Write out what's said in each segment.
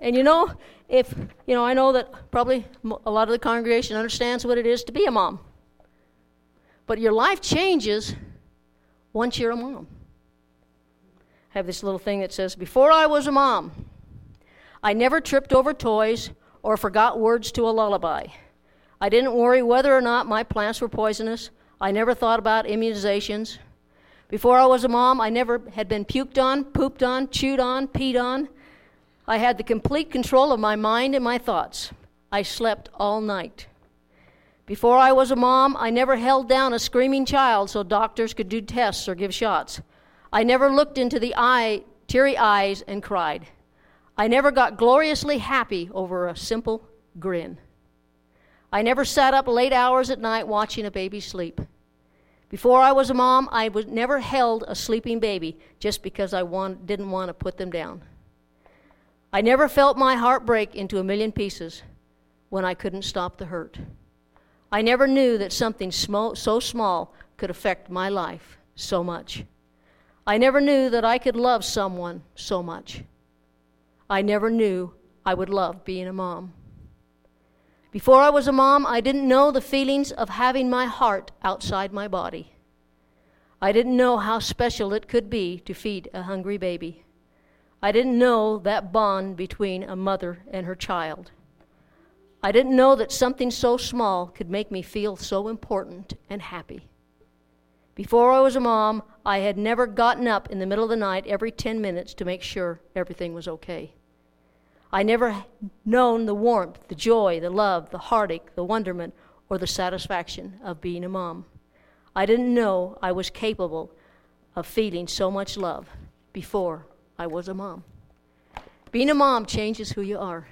And you know, if, you know, I know that probably a lot of the congregation understands what it is to be a mom. But your life changes once you're a mom. I have this little thing that says, Before I was a mom, I never tripped over toys or forgot words to a lullaby. I didn't worry whether or not my plants were poisonous. I never thought about immunizations. Before I was a mom, I never had been puked on, pooped on, chewed on, peed on. I had the complete control of my mind and my thoughts. I slept all night. Before I was a mom, I never held down a screaming child so doctors could do tests or give shots. I never looked into the eye, teary eyes and cried. I never got gloriously happy over a simple grin. I never sat up late hours at night watching a baby sleep. Before I was a mom, I was never held a sleeping baby just because I want, didn't want to put them down. I never felt my heart break into a million pieces when I couldn't stop the hurt. I never knew that something so small could affect my life so much. I never knew that I could love someone so much. I never knew I would love being a mom. Before I was a mom, I didn't know the feelings of having my heart outside my body. I didn't know how special it could be to feed a hungry baby. I didn't know that bond between a mother and her child. I didn't know that something so small could make me feel so important and happy. Before I was a mom, I had never gotten up in the middle of the night every 10 minutes to make sure everything was okay. I never known the warmth, the joy, the love, the heartache, the wonderment, or the satisfaction of being a mom. I didn't know I was capable of feeling so much love before I was a mom. Being a mom changes who you are.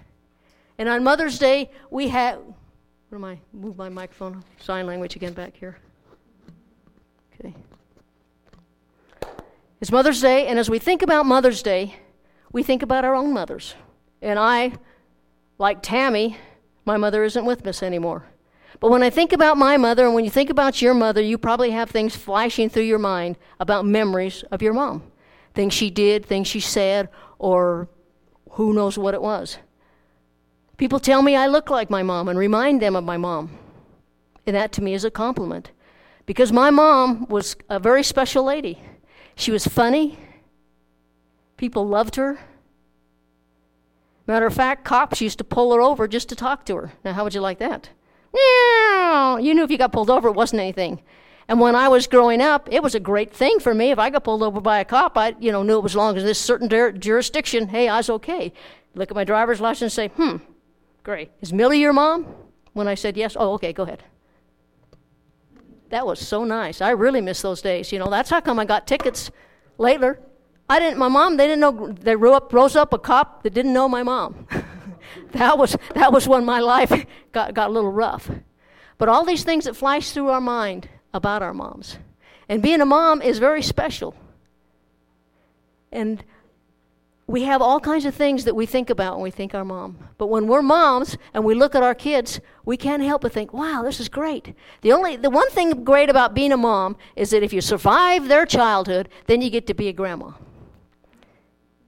And on Mother's Day, we had. What am I? Move my microphone. Sign language again back here. Okay. It's Mother's Day, and as we think about Mother's Day, we think about our own mothers. And I, like Tammy, my mother isn't with us anymore. But when I think about my mother, and when you think about your mother, you probably have things flashing through your mind about memories of your mom things she did, things she said, or who knows what it was. People tell me I look like my mom and remind them of my mom. And that to me is a compliment. Because my mom was a very special lady. She was funny, people loved her. Matter of fact, cops used to pull her over just to talk to her. Now, how would you like that? You knew if you got pulled over, it wasn't anything. And when I was growing up, it was a great thing for me. If I got pulled over by a cop, I you know knew it was long as this certain jurisdiction. Hey, I was okay. Look at my driver's license and say, hmm, great. Is Millie your mom? When I said yes, oh, okay, go ahead. That was so nice. I really miss those days. You know, that's how come I got tickets later. I didn't. My mom. They didn't know. They up, rose up a cop that didn't know my mom. that was that was when my life got got a little rough. But all these things that flash through our mind about our moms. And being a mom is very special. And we have all kinds of things that we think about when we think our mom. But when we're moms and we look at our kids, we can't help but think, wow, this is great. The only the one thing great about being a mom is that if you survive their childhood, then you get to be a grandma.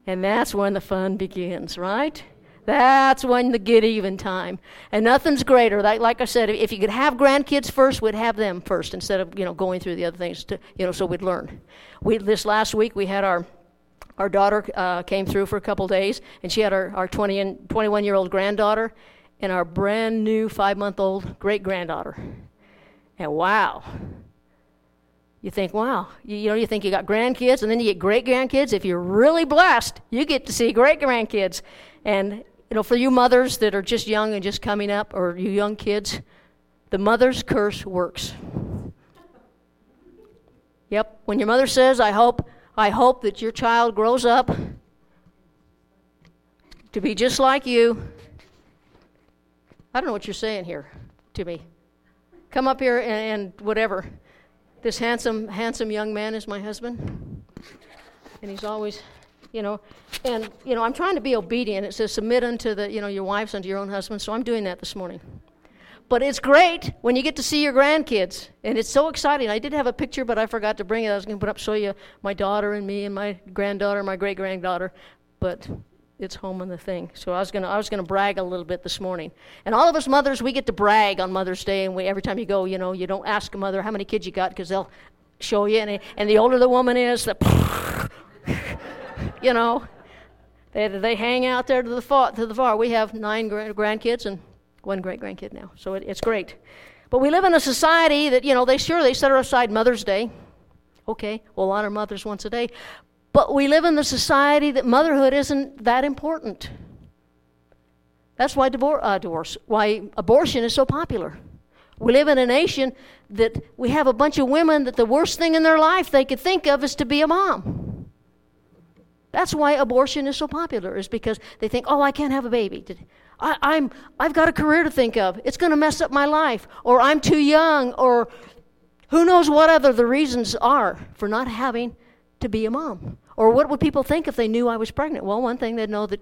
And that's when the fun begins, right? That's when the get even time. And nothing's greater. Like, like I said, if you could have grandkids first, we'd have them first instead of you know going through the other things to you know so we'd learn. We this last week we had our our daughter uh, came through for a couple days, and she had our, our 20 and 21 year old granddaughter and our brand new five month old great granddaughter. And wow, you think, wow, you, you, know, you think you got grandkids, and then you get great grandkids. If you're really blessed, you get to see great grandkids. And you know, for you mothers that are just young and just coming up, or you young kids, the mother's curse works. Yep, when your mother says, I hope, I hope that your child grows up to be just like you. I don't know what you're saying here to me. Come up here and, and whatever. This handsome, handsome young man is my husband. And he's always you know. And, you know, I'm trying to be obedient. It says, submit unto the, you know, your wives unto your own husbands. So I'm doing that this morning. But it's great when you get to see your grandkids. And it's so exciting. I did have a picture, but I forgot to bring it. I was going to put up, show you my daughter and me and my granddaughter, my great granddaughter. But it's home on the thing. So I was gonna I was gonna brag a little bit this morning. And all of us mothers, we get to brag on Mother's Day, and we every time you go, you know, you don't ask a mother how many kids you got because they'll show you, and, and the older the woman is, the you know, they they hang out there to the far to the far. We have nine grandkids and one great grandkid now, so it, it's great. But we live in a society that you know they sure they set aside Mother's Day. Okay, we'll honor mothers once a day, but we live in the society that motherhood isn't that important. That's why divor- uh, divorce, why abortion is so popular. We live in a nation that we have a bunch of women that the worst thing in their life they could think of is to be a mom. That's why abortion is so popular, is because they think, oh, I can't have a baby. I, I'm, I've got a career to think of. It's going to mess up my life. Or I'm too young. Or who knows what other the reasons are for not having to be a mom. Or what would people think if they knew I was pregnant? Well, one thing, they'd know that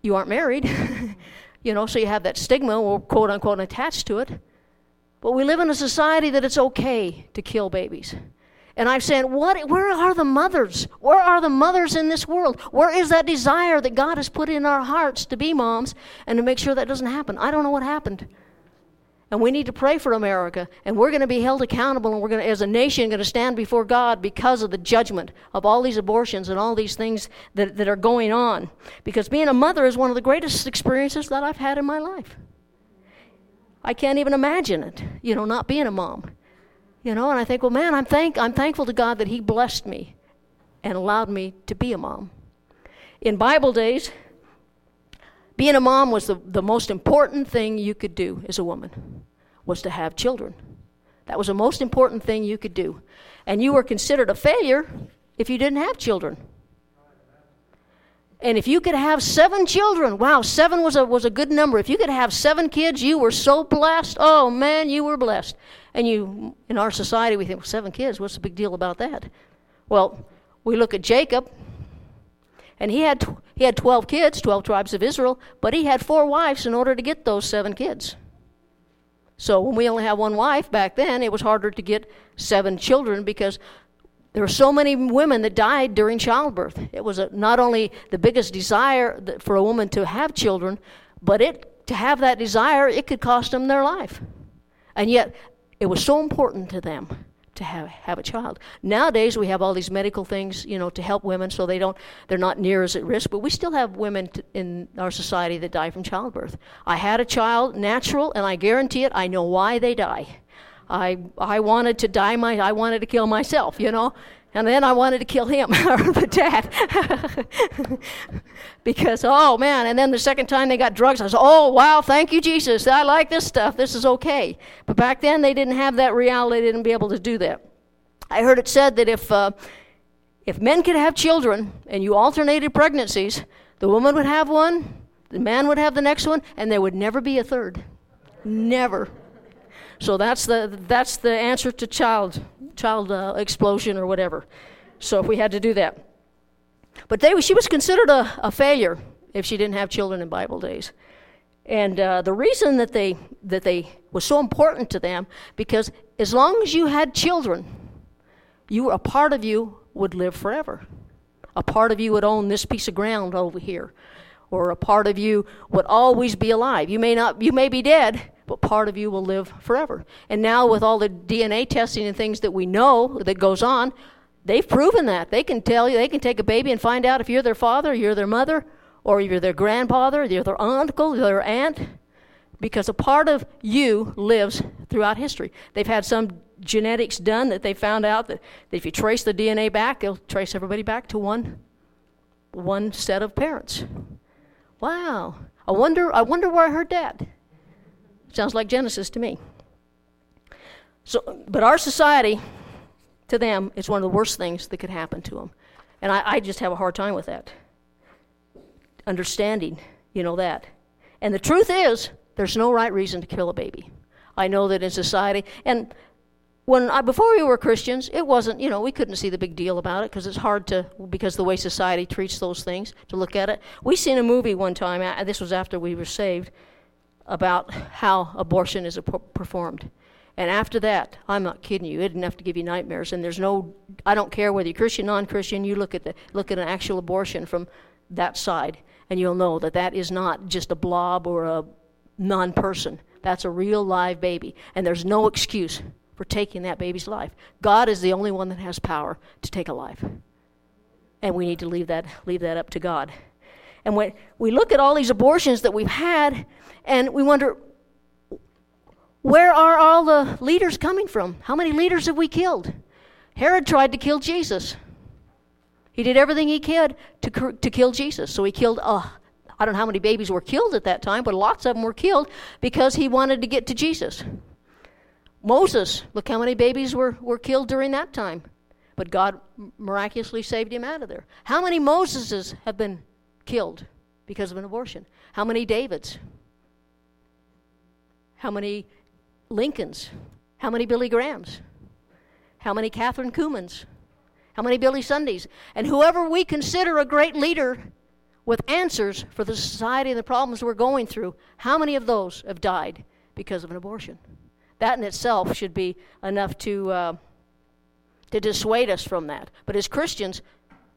you aren't married, you know, so you have that stigma or quote unquote attached to it. But we live in a society that it's okay to kill babies. And I'm saying, what, where are the mothers? Where are the mothers in this world? Where is that desire that God has put in our hearts to be moms and to make sure that doesn't happen? I don't know what happened. And we need to pray for America. And we're going to be held accountable, and we're going to, as a nation, going to stand before God because of the judgment of all these abortions and all these things that, that are going on. Because being a mother is one of the greatest experiences that I've had in my life. I can't even imagine it, you know, not being a mom. You know, and I think, well, man, I'm, thank, I'm thankful to God that He blessed me and allowed me to be a mom. In Bible days, being a mom was the, the most important thing you could do as a woman, was to have children. That was the most important thing you could do. And you were considered a failure if you didn't have children. And if you could have seven children, wow, seven was a, was a good number. If you could have seven kids, you were so blessed. Oh, man, you were blessed. And you, in our society, we think, well, seven kids, what's the big deal about that? Well, we look at Jacob, and he had, he had 12 kids, 12 tribes of Israel, but he had four wives in order to get those seven kids. So when we only had one wife back then, it was harder to get seven children because there were so many women that died during childbirth. It was a, not only the biggest desire for a woman to have children, but it to have that desire, it could cost them their life. And yet, it was so important to them to have, have a child. Nowadays, we have all these medical things, you know, to help women so they don't, they're not near as at risk, but we still have women t- in our society that die from childbirth. I had a child natural, and I guarantee it, I know why they die. I, I wanted to die my, I wanted to kill myself, you know, and then I wanted to kill him, the dad. because, oh man, and then the second time they got drugs, I was, oh wow, thank you, Jesus. I like this stuff. This is okay. But back then they didn't have that reality, they didn't be able to do that. I heard it said that if, uh, if men could have children and you alternated pregnancies, the woman would have one, the man would have the next one, and there would never be a third. Never. So that's the, that's the answer to child child uh, explosion or whatever. So if we had to do that. But they, she was considered a, a failure if she didn't have children in Bible days. And uh, the reason that they, that they was so important to them, because as long as you had children, you, a part of you would live forever. A part of you would own this piece of ground over here. Or a part of you would always be alive. You may not, you may be dead, but part of you will live forever. And now, with all the DNA testing and things that we know that goes on, they've proven that. They can tell you, they can take a baby and find out if you're their father, you're their mother, or you're their grandfather, you're their uncle, their aunt, because a part of you lives throughout history. They've had some genetics done that they found out that if you trace the DNA back, they'll trace everybody back to one, one set of parents. Wow. I wonder, I wonder where I heard that. Sounds like Genesis to me. So, but our society, to them, is one of the worst things that could happen to them. And I, I just have a hard time with that. Understanding, you know, that. And the truth is, there's no right reason to kill a baby. I know that in society, and when I, before we were Christians, it wasn't, you know, we couldn't see the big deal about it because it's hard to, because the way society treats those things, to look at it. We seen a movie one time, this was after we were saved, about how abortion is performed. And after that, I'm not kidding you, it's enough to give you nightmares. And there's no, I don't care whether you're Christian, non-Christian. You look at the look at an actual abortion from that side, and you'll know that that is not just a blob or a non person. That's a real live baby, and there's no excuse for taking that baby's life. God is the only one that has power to take a life. And we need to leave that, leave that up to God. And when we look at all these abortions that we've had, and we wonder, where are all the leaders coming from? How many leaders have we killed? Herod tried to kill Jesus. He did everything he could to, to kill Jesus. So he killed, uh, I don't know how many babies were killed at that time, but lots of them were killed because he wanted to get to Jesus. Moses, look how many babies were, were killed during that time. But God miraculously saved him out of there. How many Moseses have been killed because of an abortion? How many Davids? How many Lincolns? How many Billy Grahams? How many Kathryn Kuhlmans? How many Billy Sundays? And whoever we consider a great leader with answers for the society and the problems we're going through, how many of those have died because of an abortion? That in itself should be enough to, uh, to dissuade us from that. But as Christians,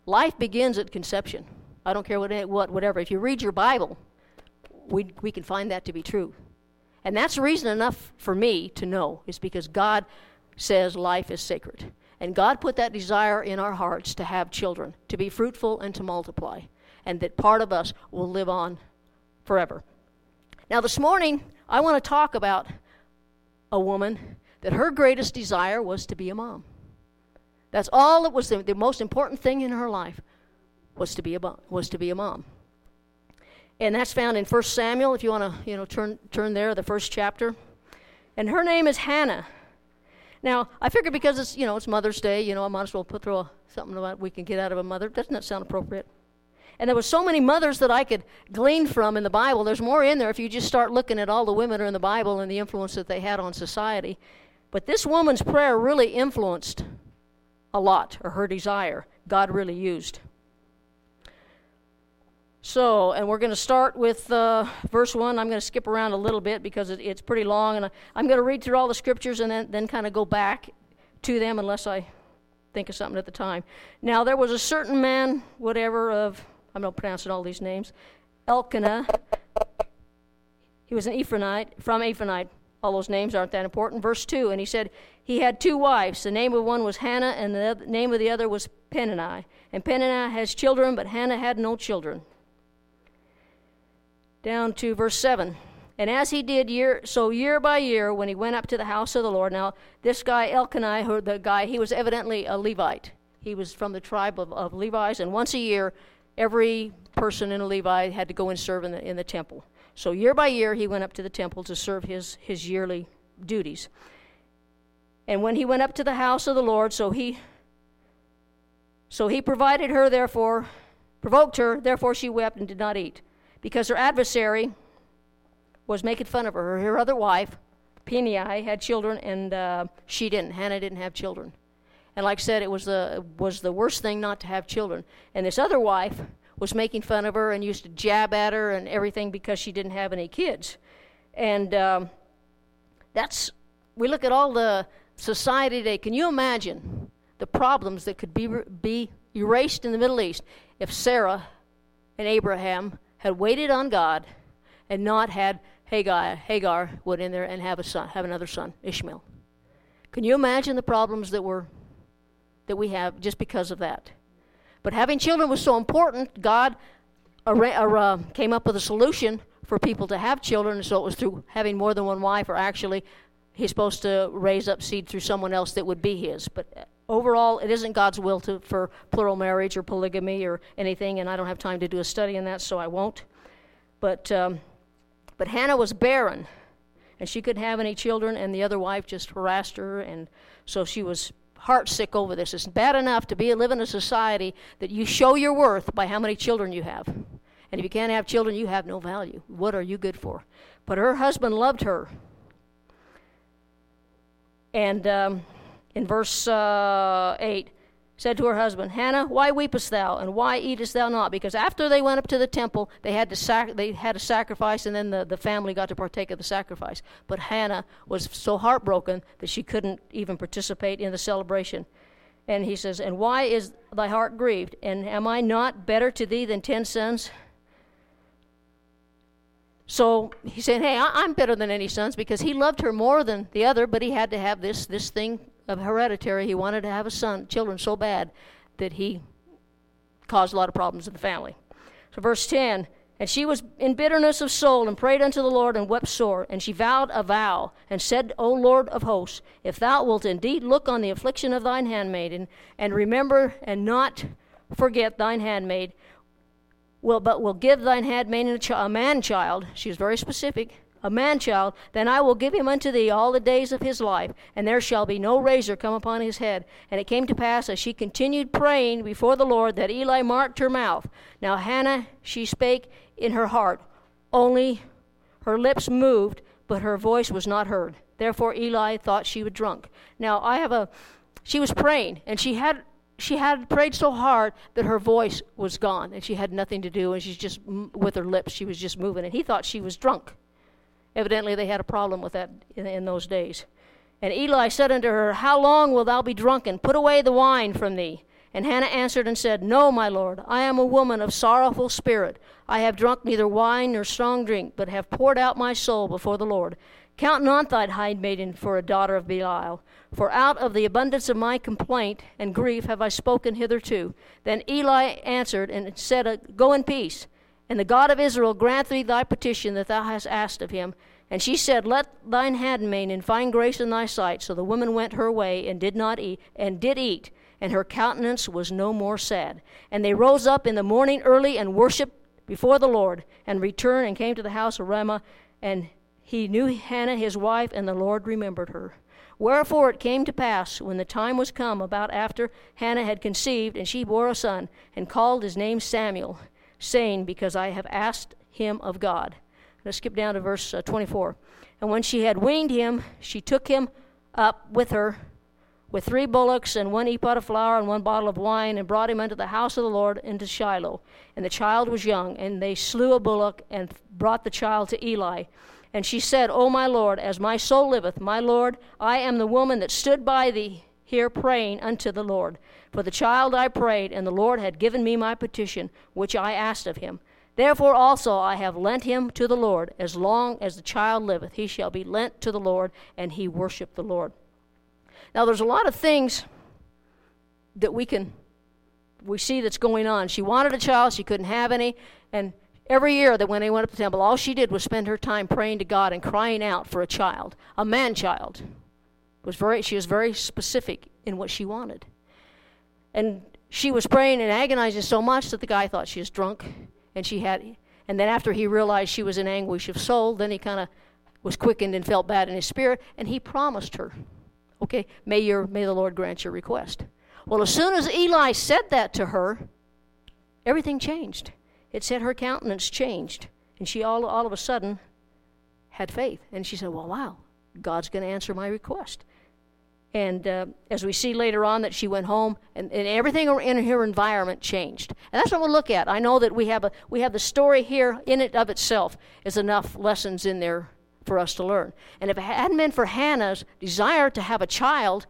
life begins at conception. I don't care what, what whatever. If you read your Bible, we, we can find that to be true. And that's reason enough for me to know, is because God says life is sacred. And God put that desire in our hearts to have children, to be fruitful and to multiply, and that part of us will live on forever. Now, this morning, I want to talk about a woman that her greatest desire was to be a mom. That's all it was the, the most important thing in her life was to be a was to be a mom. And that's found in 1 Samuel if you want to, you know, turn turn there the first chapter. And her name is Hannah. Now, I figure because it's, you know, it's Mother's Day, you know, I might as well put through a, something about we can get out of a mother. Doesn't that sound appropriate? And there were so many mothers that I could glean from in the Bible. There's more in there if you just start looking at all the women are in the Bible and the influence that they had on society. But this woman's prayer really influenced a lot, or her desire. God really used. So, and we're going to start with uh, verse 1. I'm going to skip around a little bit because it, it's pretty long, and I, I'm going to read through all the scriptures and then, then kind of go back to them unless I think of something at the time. Now, there was a certain man, whatever, of I'm not pronouncing all these names. Elkanah. He was an Ephraimite, from Ephraimite. All those names aren't that important. Verse 2, and he said, He had two wives. The name of one was Hannah, and the name of the other was Peninnah. And Peninnah has children, but Hannah had no children. Down to verse 7. And as he did year, so year by year, when he went up to the house of the Lord. Now, this guy Elkanah, the guy, he was evidently a Levite. He was from the tribe of, of Levites, and once a year every person in a Levi had to go and serve in the, in the temple. So year by year, he went up to the temple to serve his, his yearly duties. And when he went up to the house of the Lord, so he so he provided her, therefore, provoked her, therefore she wept and did not eat, because her adversary was making fun of her. Her other wife, Peninnah, had children, and uh, she didn't. Hannah didn't have children. And like I said, it was the, was the worst thing not to have children. And this other wife was making fun of her and used to jab at her and everything because she didn't have any kids. And um, that's, we look at all the society today. Can you imagine the problems that could be, be erased in the Middle East if Sarah and Abraham had waited on God and not had Hagar, Hagar went in there and have a son, have another son, Ishmael. Can you imagine the problems that were that we have just because of that. But having children was so important, God uh, came up with a solution for people to have children, so it was through having more than one wife, or actually, he's supposed to raise up seed through someone else that would be his. But overall, it isn't God's will to, for plural marriage or polygamy or anything, and I don't have time to do a study on that, so I won't. But, um, but Hannah was barren, and she couldn't have any children, and the other wife just harassed her, and so she was heartsick over this. It's bad enough to be live in a society that you show your worth by how many children you have. And if you can't have children, you have no value. What are you good for? But her husband loved her. And um, in verse uh, 8, said to her husband, Hannah, why weepest thou, and why eatest thou not? Because after they went up to the temple, they had to sac- they had a sacrifice, and then the, the family got to partake of the sacrifice. But Hannah was so heartbroken that she couldn't even participate in the celebration. And he says, And why is thy heart grieved? And am I not better to thee than ten sons? So he said, Hey, I, am better than any sons because he loved her more than the other, but he had to have this, this thing of hereditary. He wanted to have a son, children so bad that he caused a lot of problems in the family. So, verse 10 And she was in bitterness of soul and prayed unto the Lord and wept sore. And she vowed a vow and said, O Lord of hosts, if thou wilt indeed look on the affliction of thine handmaiden and remember and not forget thine handmaid, will but will give thine handmaiden a, ch- a man child. She is very specific. A man child, then I will give him unto thee all the days of his life, and there shall be no razor come upon his head. And it came to pass, as she continued praying before the Lord, that Eli marked her mouth. Now Hannah, she spake in her heart, only her lips moved, but her voice was not heard. Therefore Eli thought she was drunk. Now I have a, she was praying, and she had she had prayed so hard that her voice was gone and she had nothing to do and she's just with her lips she was just moving and he thought she was drunk evidently they had a problem with that in, in those days. And eli said unto her how long wilt thou be drunken put away the wine from thee? And hannah answered and said no my lord i am a woman of sorrowful spirit. I have drunk neither wine nor strong drink but have poured out my soul before the lord. Count not thy handmaiden for a daughter of belial for out of the abundance of my complaint and grief have I spoken hitherto. Then Eli answered and said, Go in peace, and the God of Israel grant thee thy petition that thou hast asked of him. And she said, Let thine handmaiden find grace in thy sight. So the woman went her way and did not eat, and did eat, and her countenance was no more sad. And they rose up in the morning early and worshipped before the Lord, and returned and came to the house of Ramah. And he knew Hannah his wife, and the Lord remembered her. Wherefore it came to pass, when the time was come, about after Hannah had conceived, and she bore a son, and called his name Samuel, saying, Because I have asked him of God. Let's skip down to verse uh, 24. And when she had weaned him, she took him up with her with three bullocks and one ephah of flour and one bottle of wine, and brought him unto the house of the Lord into Shiloh. And the child was young, and they slew a bullock and brought the child to Eli. And she said, O my Lord, as my soul liveth, my Lord, I am the woman that stood by thee here praying unto the Lord. For the child I prayed, and the Lord had given me my petition, which I asked of him. Therefore also I have lent him to the Lord. As long as the child liveth, he shall be lent to the Lord, and he worshiped the Lord. Now there's a lot of things that we can we see that's going on. She wanted a child, she couldn't have any, and Every year that when they went up to the temple, all she did was spend her time praying to God and crying out for a child, a man child. Was very, she was very specific in what she wanted. And she was praying and agonizing so much that the guy thought she was drunk. And she had, and then after he realized she was in anguish of soul, then he kind of was quickened and felt bad in his spirit, and he promised her, "Okay, may your may the Lord grant your request." Well, as soon as Eli said that to her, everything changed it said her countenance changed. And she all, all of a sudden had faith. And she said, Well, wow, God's going to answer my request. And uh, as we see later on, that she went home and, and everything in her environment changed. And that's what we'll look at. I know that we have, a, we have the story here in it of itself is enough lessons in there for us to learn. And if it hadn't been for Hannah's desire to have a child,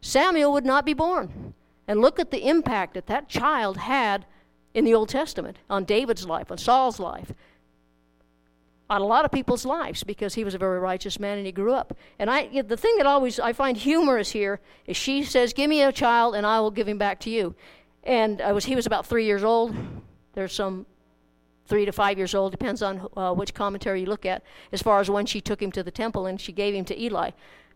Samuel would not be born. And look at the impact that that child had in the Old Testament on David's life, on Saul's life, on a lot of people's lives because he was a very righteous man and he grew up. And I, the thing that always I find humorous here is she says, "Give me a child and I will give him back to you." And I was he was about three years old. There's some three to five years old, depends on uh, which commentary you look at, as far as when she took him to the temple and she gave him to Eli.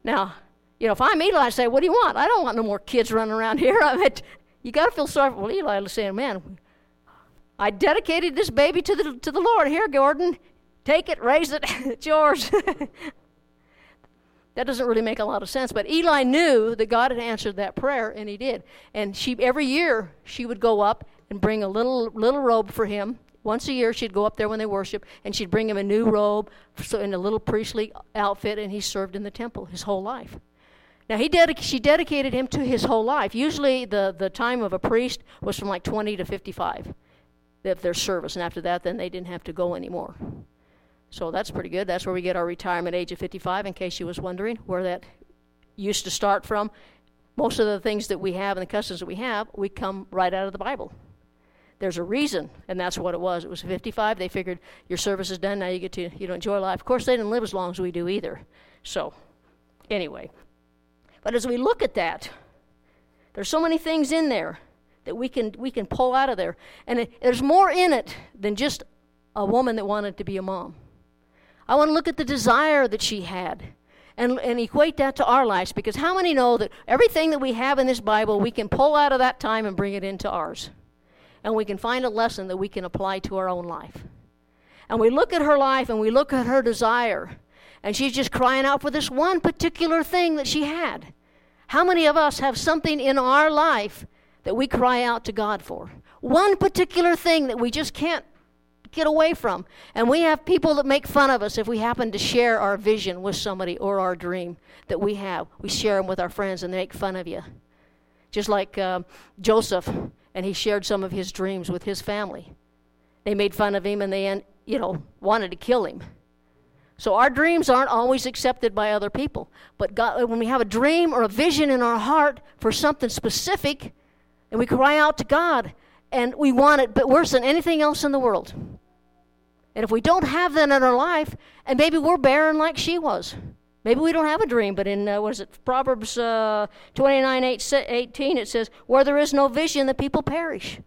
Now, you know, if I'm Eli, I say, "What do you want? I don't want no more kids running around here." I mean, you got to feel sorry for well, Eli. Saying, "Man, I dedicated this baby to the, to the Lord. Here, Gordon, take it, raise it, it's yours. that doesn't really make a lot of sense, but Eli knew that God had answered that prayer, and he did. And she every year she would go up and bring a little little robe for him. Once a year, she'd go up there when they worship, and she'd bring him a new robe, so in a little priestly outfit, and he served in the temple his whole life. Now he dedic- she dedicated him to his whole life. Usually, the the time of a priest was from like 20 to 55 of their service. And after that, then they didn't have to go anymore. So that's pretty good. That's where we get our retirement age of 55, in case you was wondering where that used to start from. Most of the things that we have and the customs that we have, we come right out of the Bible. there's a reason, and that's what it was. It was 55. They figured your service is done. Now you get to you know enjoy life. Of course, they didn't live as long as we do either. So, anyway, but as we look at that, there's so many things in there that we can we can pull out of there, and it, there's more in it than just a woman that wanted to be a mom. I want to look at the desire that she had and, and equate that to our lives because how many know that everything that we have in this Bible we can pull out of that time and bring it into ours? And we can find a lesson that we can apply to our own life. And we look at her life and we look at her desire, and she's just crying out for this one particular thing that she had. How many of us have something in our life that we cry out to God for? One particular thing that we just can't get away from. And we have people that make fun of us if we happen to share our vision with somebody or our dream that we have. We share them with our friends and they make fun of you. Just like uh, Joseph, and he shared some of his dreams with his family. They made fun of him and they, you know, wanted to kill him. So our dreams aren't always accepted by other people. But God, when we have a dream or a vision in our heart for something specific, and we cry out to God, and we want it, but worse than anything else in the world. And if we don't have that in our life, and maybe we're barren like she was. Maybe we don't have a dream, but in, uh, what is it, Proverbs uh, 29 8, 18, it says, Where there is no vision, the people perish.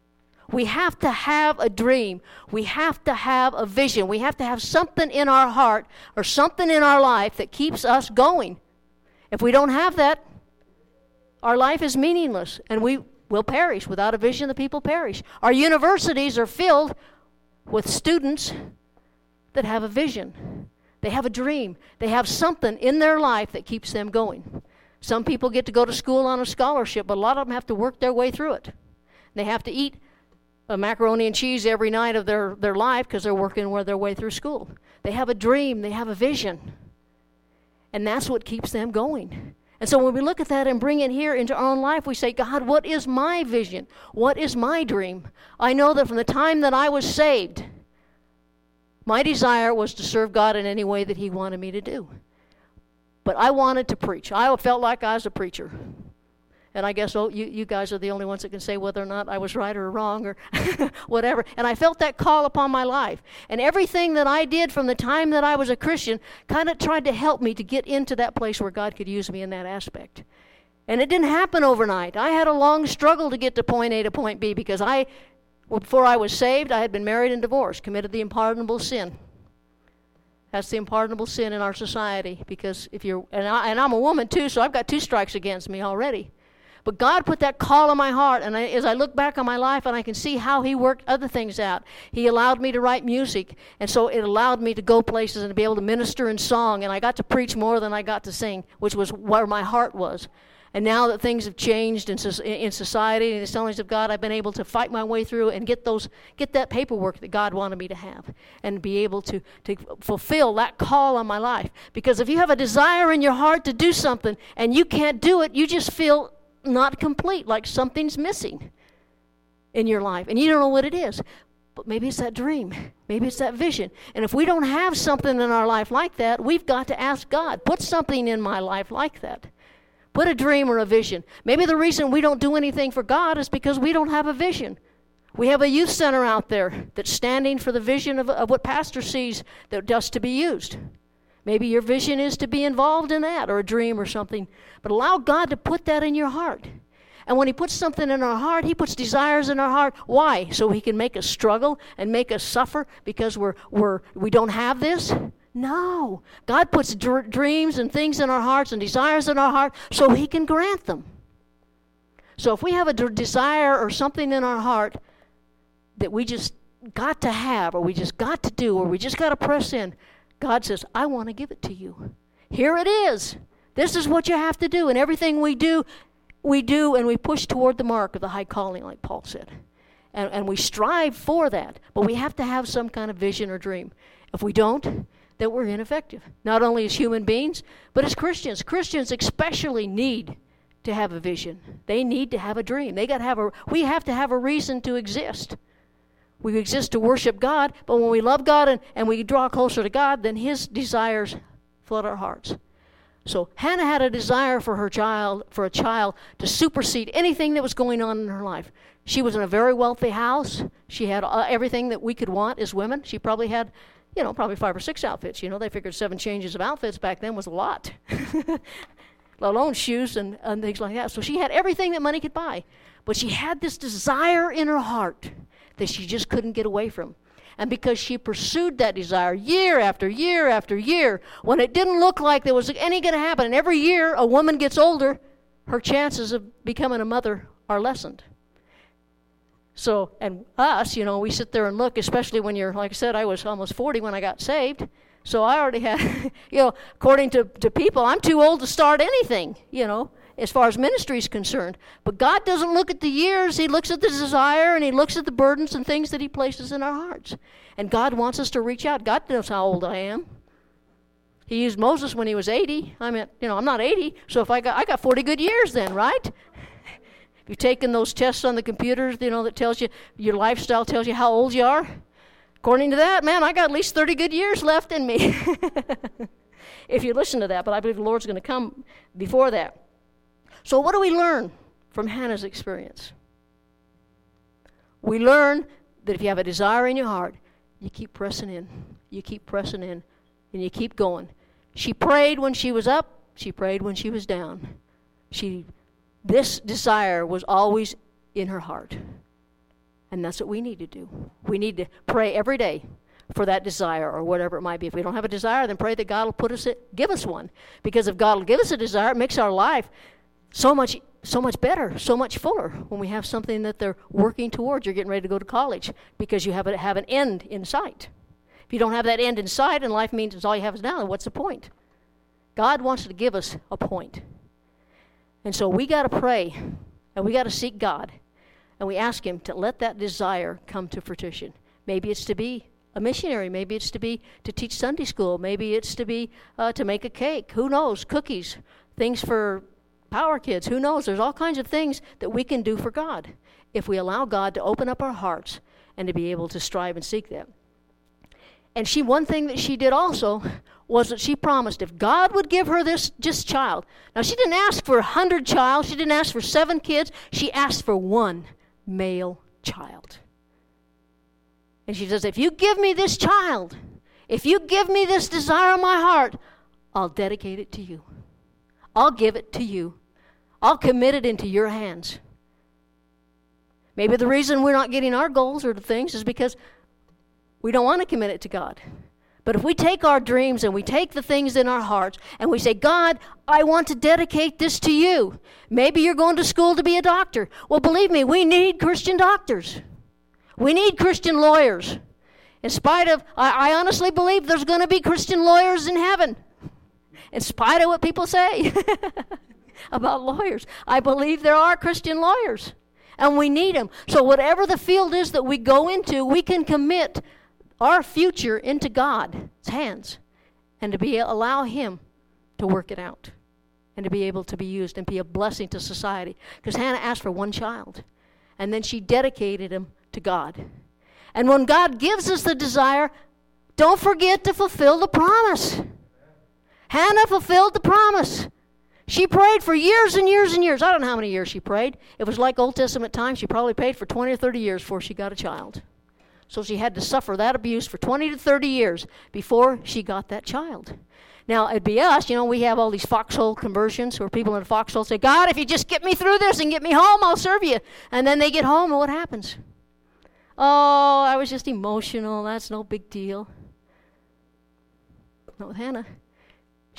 We have to have a dream. We have to have a vision. We have to have something in our heart or something in our life that keeps us going. If we don't have that, our life is meaningless and we will perish. Without a vision, the people perish. Our universities are filled with students that have a vision. They have a dream. They have something in their life that keeps them going. Some people get to go to school on a scholarship, but a lot of them have to work their way through it. They have to eat a macaroni and cheese every night of their, their life because they're working their way through school. They have a dream, they have a vision. And that's what keeps them going. And so when we look at that and bring it here into our own life, we say, God, what is my vision? What is my dream? I know that from the time that I was saved, my desire was to serve God in any way that He wanted me to do. But I wanted to preach. I felt like I was a preacher. And I guess oh, you, you guys are the only ones that can say whether or not I was right or wrong or whatever. And I felt that call upon my life. And everything that I did from the time that I was a Christian kind of tried to help me to get into that place where God could use me in that aspect. And it didn't happen overnight. I had a long struggle to get to point A to point B because I before I was saved, I had been married and divorced, committed the unpardonable sin. That's the unpardonable sin in our society because if you're, and, I, and I'm a woman too, so I've got two strikes against me already. But God put that call on my heart, and I, as I look back on my life and I can see how He worked other things out, He allowed me to write music, and so it allowed me to go places and to be able to minister in song, and I got to preach more than I got to sing, which was where my heart was. And now that things have changed in, in society and the assemblies of God, I've been able to fight my way through and get those, get that paperwork that God wanted me to have, and be able to, to fulfill that call on my life. Because if you have a desire in your heart to do something and you can't do it, you just feel not complete, like something's missing in your life, and you don't know what it is. But maybe it's that dream. Maybe it's that vision. And if we don't have something in our life like that, we've got to ask God, put something in my life like that. Put a dream or a vision. Maybe the reason we don't do anything for God is because we don't have a vision. We have a youth center out there that's standing for the vision of, of what pastor sees that does to be used. Maybe your vision is to be involved in that or a dream or something. But allow God to put that in your heart. And when He puts something in our heart, He puts desires in our heart. Why? So He can make us struggle and make us suffer because we're, we're, we don't have this? No. God puts dr- dreams and things in our hearts and desires in our heart so He can grant them. So if we have a d- desire or something in our heart that we just got to have, or we just got to do, or we just got to press in, God says, I want to give it to you. Here it is. This is what you have to do. And everything we do, we do and we push toward the mark of the high calling, like Paul said. And, and we strive for that. But we have to have some kind of vision or dream. If we don't, that we're ineffective, not only as human beings, but as Christians. Christians especially need to have a vision. They need to have a dream. They got to have a we have to have a reason to exist. We exist to worship God, but when we love God and, and we draw closer to God, then his desires flood our hearts. So Hannah had a desire for her child, for a child to supersede anything that was going on in her life. She was in a very wealthy house. She had uh, everything that we could want as women. She probably had, you know, probably five or six outfits. You know, they figured seven changes of outfits back then was a lot, let alone shoes and, and things like that. So she had everything that money could buy. But she had this desire in her heart that she just couldn't get away from. And because she pursued that desire year after year after year, when it didn't look like there was any going to happen, and every year a woman gets older, her chances of becoming a mother are lessened. So, and us, you know, we sit there and look, especially when you're, like I said, I was almost 40 when I got saved. So I already had, you know, according to, to people, I'm too old to start anything, you know as far as ministry is concerned. But God doesn't look at the years, He looks at the desire and He looks at the burdens and things that He places in our hearts. And God wants us to reach out. God knows how old I am. He used Moses when he was 80. I mean, you know, I'm not 80, so if I got I got 40 good years then, right? You've taken those tests on the computers, you know, that tells you your lifestyle tells you how old you are. According to that, man, I got at least 30 good years left in me. if you listen to that, but I believe the Lord's going to come before that. So, what do we learn from Hannah's experience? We learn that if you have a desire in your heart, you keep pressing in, you keep pressing in, and you keep going. She prayed when she was up, she prayed when she was down. She this desire was always in her heart. And that's what we need to do. We need to pray every day for that desire or whatever it might be. If we don't have a desire, then pray that God will put us it, give us one. Because if God will give us a desire, it makes our life so much so much better, so much fuller when we have something that they're working towards. You're getting ready to go to college because you have, a, have an end in sight. If you don't have that end in sight and life means it's all you have is now, what's the point? God wants to give us a point. And so we got to pray and we got to seek God and we ask Him to let that desire come to fruition. Maybe it's to be a missionary. Maybe it's to be to teach Sunday school. Maybe it's to be uh, to make a cake. Who knows? Cookies, things for power kids, who knows? There's all kinds of things that we can do for God if we allow God to open up our hearts and to be able to strive and seek them. And she one thing that she did also was that she promised if God would give her this just child. Now she didn't ask for a hundred child, she didn't ask for seven kids, she asked for one male child. And she says, if you give me this child, if you give me this desire of my heart, I'll dedicate it to you. I'll give it to you. I'll commit it into your hands. Maybe the reason we're not getting our goals or the things is because we don't want to commit it to God. But if we take our dreams and we take the things in our hearts and we say, God, I want to dedicate this to you. Maybe you're going to school to be a doctor. Well, believe me, we need Christian doctors. We need Christian lawyers. In spite of, I, I honestly believe there's going to be Christian lawyers in heaven in spite of what people say about lawyers. I believe there are Christian lawyers, and we need them. So, whatever the field is that we go into, we can commit our future into God's hands and to be allow Him to work it out and to be able to be used and be a blessing to society. Because Hannah asked for one child, and then she dedicated him to God. And when God gives us the desire, don't forget to fulfill the promise. Hannah fulfilled the promise. She prayed for years and years and years. I don't know how many years she prayed. It was like Old Testament times. She probably prayed for 20 or 30 years before she got a child. So she had to suffer that abuse for 20 to 30 years before she got that child. Now, it'd be us, you know, we have all these foxhole conversions where people in a foxhole say, God, if you just get me through this and get me home, I'll serve you. And then they get home, and what happens? Oh, I was just emotional. That's no big deal. Not with Hannah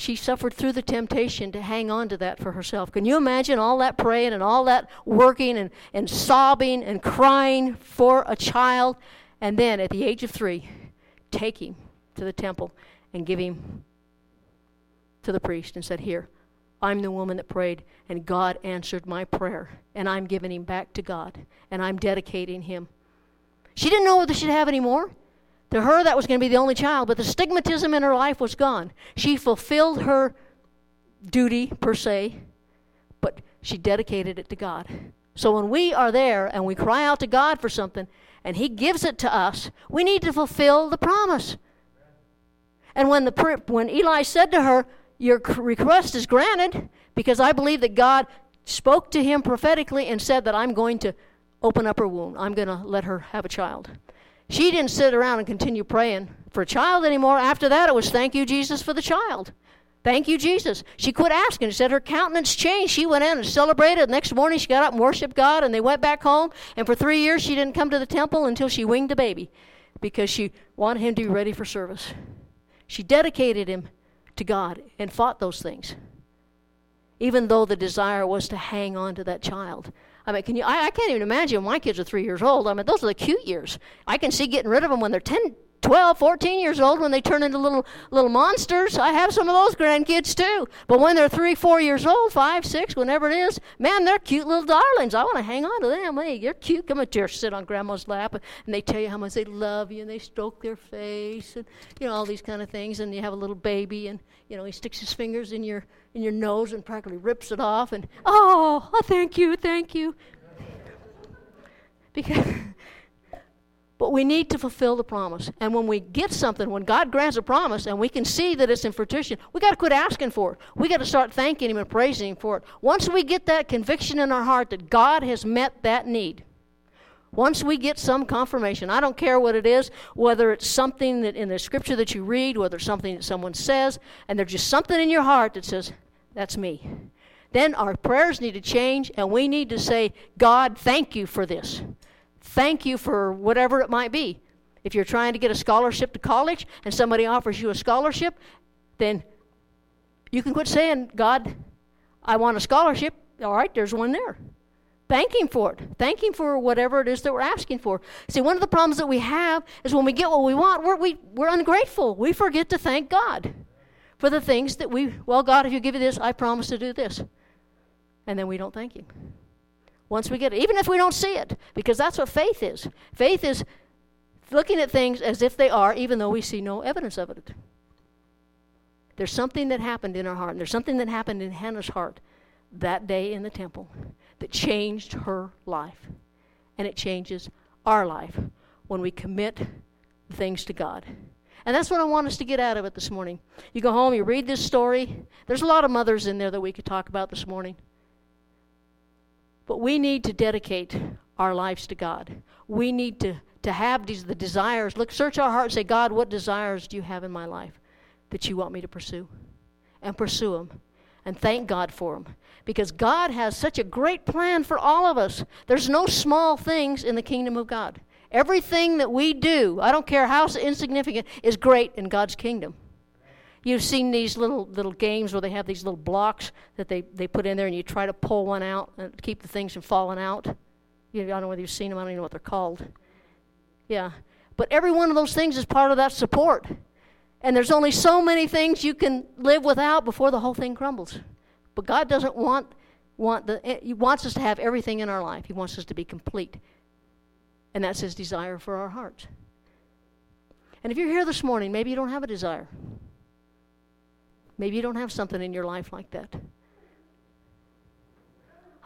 she suffered through the temptation to hang on to that for herself. Can you imagine all that praying and all that working and, and sobbing and crying for a child? And then at the age of three, take him to the temple and give him to the priest and said, Here, I'm the woman that prayed, and God answered my prayer, and I'm giving him back to God, and I'm dedicating him. She didn't know whether she'd have any more. To her, that was going to be the only child, but the stigmatism in her life was gone. She fulfilled her duty, per se, but she dedicated it to God. So when we are there and we cry out to God for something and He gives it to us, we need to fulfill the promise. And when, the, when Eli said to her, your request is granted because I believe that God spoke to him prophetically and said that I'm going to open up her womb. I'm going to let her have a child. She didn't sit around and continue praying for a child anymore. After that, it was thank you, Jesus, for the child. Thank you, Jesus. She quit asking. She said her countenance changed. She went in and celebrated. The next morning, she got up and worshiped God, and they went back home. And for three years, she didn't come to the temple until she winged a baby because she wanted him to be ready for service. She dedicated him to God and fought those things, even though the desire was to hang on to that child. I mean, can you? I, I can't even imagine my kids are three years old. I mean, those are the cute years. I can see getting rid of them when they're 10, 12, 14 years old when they turn into little little monsters. I have some of those grandkids too. But when they're three, four years old, five, six, whenever it is, man, they're cute little darlings. I want to hang on to them. Hey, they're cute. Come here, sit on grandma's lap, and they tell you how much they love you, and they stroke their face, and you know all these kind of things. And you have a little baby, and you know he sticks his fingers in your in your nose and practically rips it off, and oh, oh thank you, thank you. Because but we need to fulfill the promise. And when we get something, when God grants a promise and we can see that it's in fruition, we got to quit asking for it. We got to start thanking Him and praising Him for it. Once we get that conviction in our heart that God has met that need, once we get some confirmation, I don't care what it is, whether it's something that in the scripture that you read, whether it's something that someone says, and there's just something in your heart that says, That's me. Then our prayers need to change, and we need to say, God, thank you for this thank you for whatever it might be. If you're trying to get a scholarship to college and somebody offers you a scholarship, then you can quit saying, God, I want a scholarship. All right, there's one there. Thank Him for it. Thank Him for whatever it is that we're asking for. See, one of the problems that we have is when we get what we want, we're, we, we're ungrateful. We forget to thank God for the things that we, well, God, if you give me this, I promise to do this. And then we don't thank Him once we get it, even if we don't see it, because that's what faith is. Faith is looking at things as if they are, even though we see no evidence of it. There's something that happened in our heart, and there's something that happened in Hannah's heart that day in the temple that changed her life. And it changes our life when we commit things to God. And that's what I want us to get out of it this morning. You go home, you read this story. There's a lot of mothers in there that we could talk about this morning. But we need to dedicate our lives to God. We need to, to have these the desires. Look, search our heart and say, God, what desires do you have in my life that you want me to pursue? And pursue them. And thank God for them. Because God has such a great plan for all of us. There's no small things in the kingdom of God. Everything that we do, I don't care how insignificant, is great in God's kingdom. You've seen these little little games where they have these little blocks that they, they put in there, and you try to pull one out and keep the things from falling out. You, I don't know whether you've seen them. I don't even know what they're called. Yeah, but every one of those things is part of that support. And there's only so many things you can live without before the whole thing crumbles. But God doesn't want want the eh, He wants us to have everything in our life. He wants us to be complete, and that's His desire for our hearts. And if you're here this morning, maybe you don't have a desire. Maybe you don't have something in your life like that.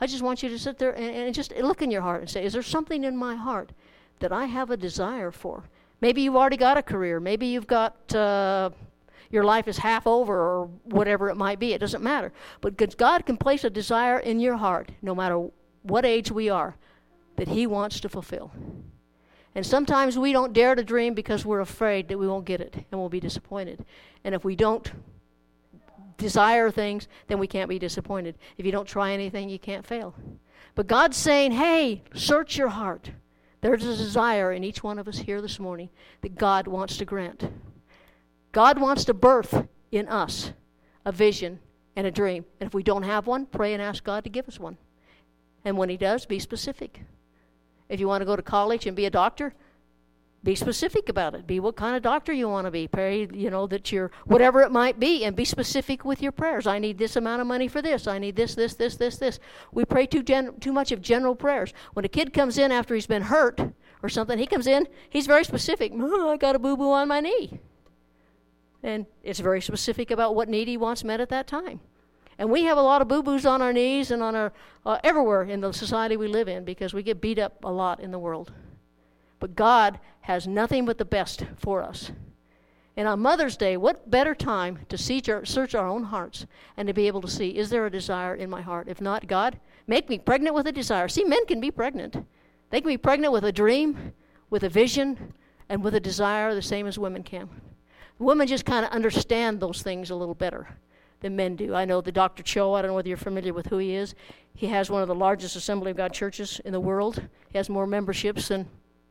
I just want you to sit there and, and, just look in your heart and say, Is there something in my heart that I have a desire for? Maybe you've already got a career. Maybe you've got, uh, your life is half over or whatever it might be. It doesn't matter. But God can place a desire in your heart, no matter what age we are, that He wants to fulfill. And sometimes we don't dare to dream because we're afraid that we won't get it and we'll be disappointed. And if we don't desire things, then we can't be disappointed. If you don't try anything, you can't fail. But God's saying, hey, search your heart. There's a desire in each one of us here this morning that God wants to grant. God wants to birth in us a vision and a dream. And if we don't have one, pray and ask God to give us one. And when He does, be specific. If you want to go to college and be a doctor, be specific about it. Be what kind of doctor you want to be. Pray, you know, that you're whatever it might be, and be specific with your prayers. I need this amount of money for this. I need this, this, this, this, this. We pray too gen- too much of general prayers. When a kid comes in after he's been hurt or something, he comes in. He's very specific. I got a boo boo on my knee, and it's very specific about what need he wants met at that time. And we have a lot of boo boos on our knees and on our uh, everywhere in the society we live in because we get beat up a lot in the world. But God has nothing but the best for us. And on Mother's Day, what better time to search our own hearts and to be able to see, is there a desire in my heart? If not, God, make me pregnant with a desire. See, men can be pregnant. They can be pregnant with a dream, with a vision, and with a desire the same as women can. Women just kind of understand those things a little better than men do. I know the Dr. Cho, I don't know whether you're familiar with who he is. He has one of the largest Assembly of God churches in the world. He has more memberships than,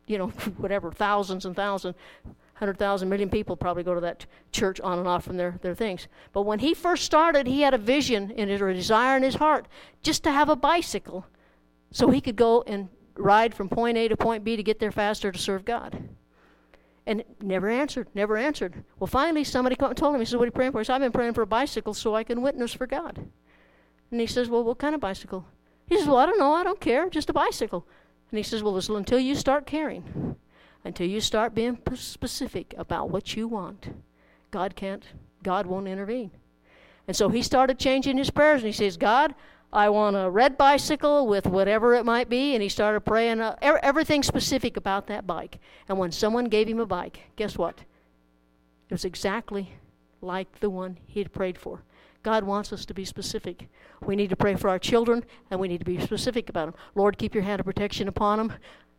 you know, whatever, thousands and thousands, 100,000 million people probably go to that church on and off from their, their things. But when he first started, he had a vision and a desire in his heart just to have a bicycle so he could go and ride from point A to point B to get there faster to serve God. And never answered, never answered. Well, finally, somebody came and told him, he said, What are you praying for? He I've been praying for a bicycle so I can witness for God. And he says, Well, what kind of bicycle? He says, Well, I don't know. I don't care. Just a bicycle. And he says, Well, until you start caring, until you start being specific about what you want, God can't, God won't intervene. And so he started changing his prayers and he says, God, I want a red bicycle with whatever it might be. And he started praying uh, everything specific about that bike. And when someone gave him a bike, guess what? It was exactly like the one he had prayed for. God wants us to be specific. We need to pray for our children, and we need to be specific about them. Lord, keep your hand of protection upon them.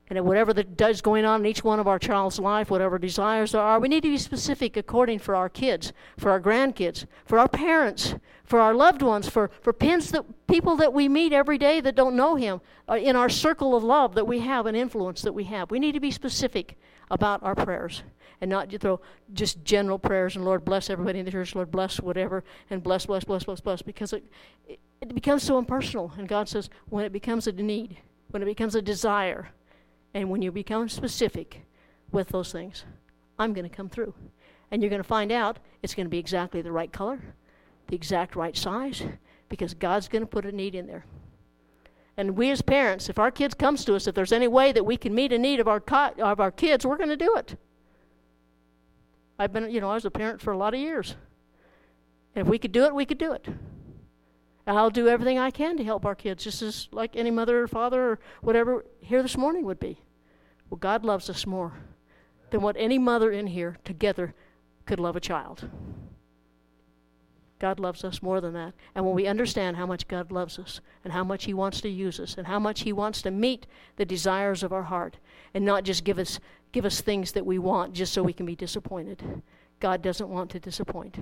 And whatever that does going on in each one of our child's life, whatever desires there are, we need to be specific according for our kids, for our grandkids, for our parents, for our loved ones, for, for pins that, people that we meet every day that don't know Him, uh, in our circle of love that we have and influence that we have. We need to be specific about our prayers and not throw just general prayers and Lord bless everybody in the church, Lord bless whatever, and bless, bless, bless, bless, bless, because it, it, it becomes so impersonal. And God says when it becomes a need, when it becomes a desire, and when you become specific with those things, I'm going to come through. And you're going to find out it's going to be exactly the right color, the exact right size, because God's going to put a need in there. And we as parents, if our kids comes to us, if there's any way that we can meet a need of our co- of our kids, we're going to do it. I've been, you know, I was a parent for a lot of years. And if we could do it, we could do it. And I'll do everything I can to help our kids, just as like any mother or father or whatever here this morning would be. Well, God loves us more than what any mother in here together could love a child. God loves us more than that. And when we understand how much God loves us and how much He wants to use us and how much He wants to meet the desires of our heart and not just give us, give us things that we want just so we can be disappointed, God doesn't want to disappoint.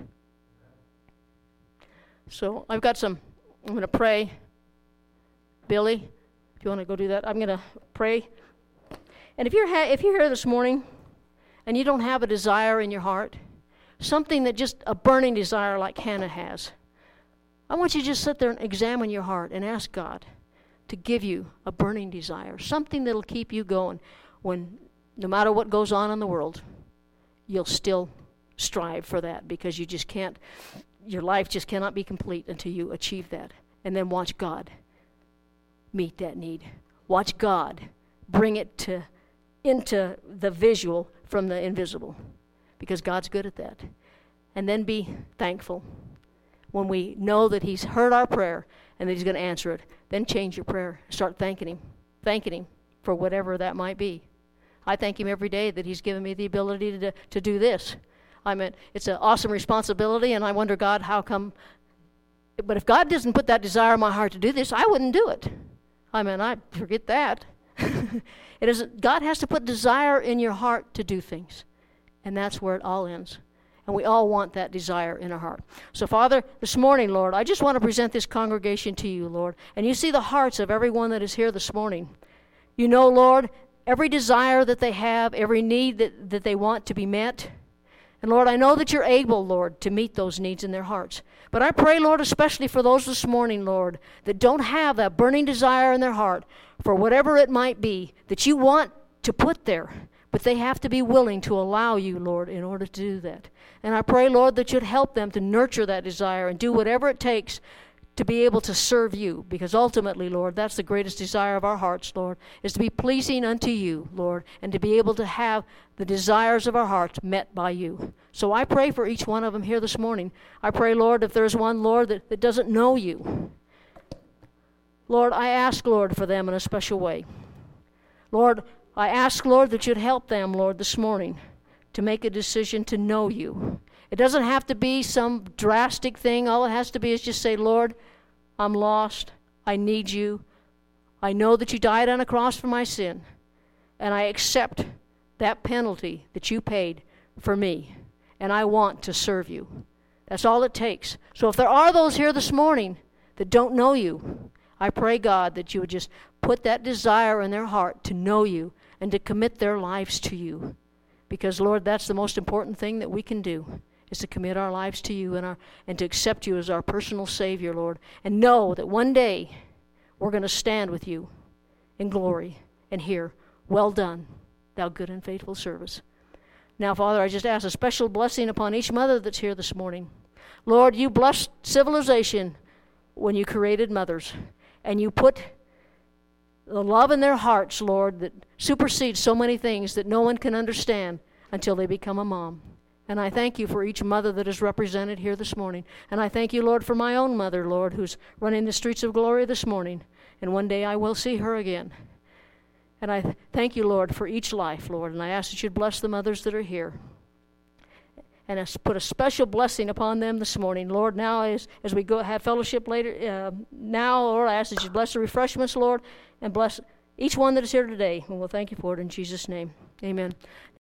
So I've got some, I'm going to pray. Billy, if you want to go do that, I'm going to pray. And if you're, ha- if you're here this morning and you don't have a desire in your heart, something that just a burning desire like Hannah has, I want you to just sit there and examine your heart and ask God to give you a burning desire, something that'll keep you going when no matter what goes on in the world, you'll still strive for that because you just can't, your life just cannot be complete until you achieve that. And then watch God meet that need. Watch God bring it to, into the visual from the invisible because God's good at that. And then be thankful when we know that He's heard our prayer and that He's going to answer it. Then change your prayer. Start thanking Him, thanking Him for whatever that might be. I thank Him every day that He's given me the ability to, to do this. I mean, it's an awesome responsibility, and I wonder, God, how come? But if God doesn't put that desire in my heart to do this, I wouldn't do it. I mean, I forget that. it is God has to put desire in your heart to do things, and that's where it all ends. And we all want that desire in our heart. So, Father, this morning, Lord, I just want to present this congregation to you, Lord. And you see the hearts of everyone that is here this morning. You know, Lord, every desire that they have, every need that, that they want to be met. And Lord, I know that you're able, Lord, to meet those needs in their hearts. But I pray, Lord, especially for those this morning, Lord, that don't have that burning desire in their heart for whatever it might be that you want to put there. But they have to be willing to allow you, Lord, in order to do that. And I pray, Lord, that you'd help them to nurture that desire and do whatever it takes to be able to serve you. Because ultimately, Lord, that's the greatest desire of our hearts, Lord, is to be pleasing unto you, Lord, and to be able to have the desires of our hearts met by you. So I pray for each one of them here this morning. I pray, Lord, if there's one, Lord, that, that doesn't know you, Lord, I ask, Lord, for them in a special way. Lord, I ask, Lord, that you'd help them, Lord, this morning to make a decision to know you. It doesn't have to be some drastic thing. All it has to be is just say, Lord, I'm lost. I need you. I know that you died on a cross for my sin, and I accept that penalty that you paid for me, and I want to serve you. That's all it takes. So if there are those here this morning that don't know you, I pray, God, that you would just put that desire in their heart to know you and to commit their lives to you. Because, Lord, that's the most important thing that we can do is to commit our lives to you and, our, and to accept you as our personal Savior, Lord. And know that one day we're going to stand with you in glory and hear, Well done, thou good and faithful service. Now, Father, I just ask a special blessing upon each mother that's here this morning. Lord, you blessed civilization when you created mothers, and you put the love in their hearts, Lord, that supersedes so many things that no one can understand until they become a mom. And I thank you for each mother that is represented here this morning. And I thank you, Lord, for my own mother, Lord, who's running the streets of glory this morning. And one day I will see her again. And I thank you, Lord, for each life, Lord. And I ask that you'd bless the mothers that are here. And I put a special blessing upon them this morning. Lord, now as, as we go have fellowship later, uh, now, Lord, I ask that you bless the refreshments, Lord, and bless each one that is here today. And we'll thank you for it in Jesus' name. Amen.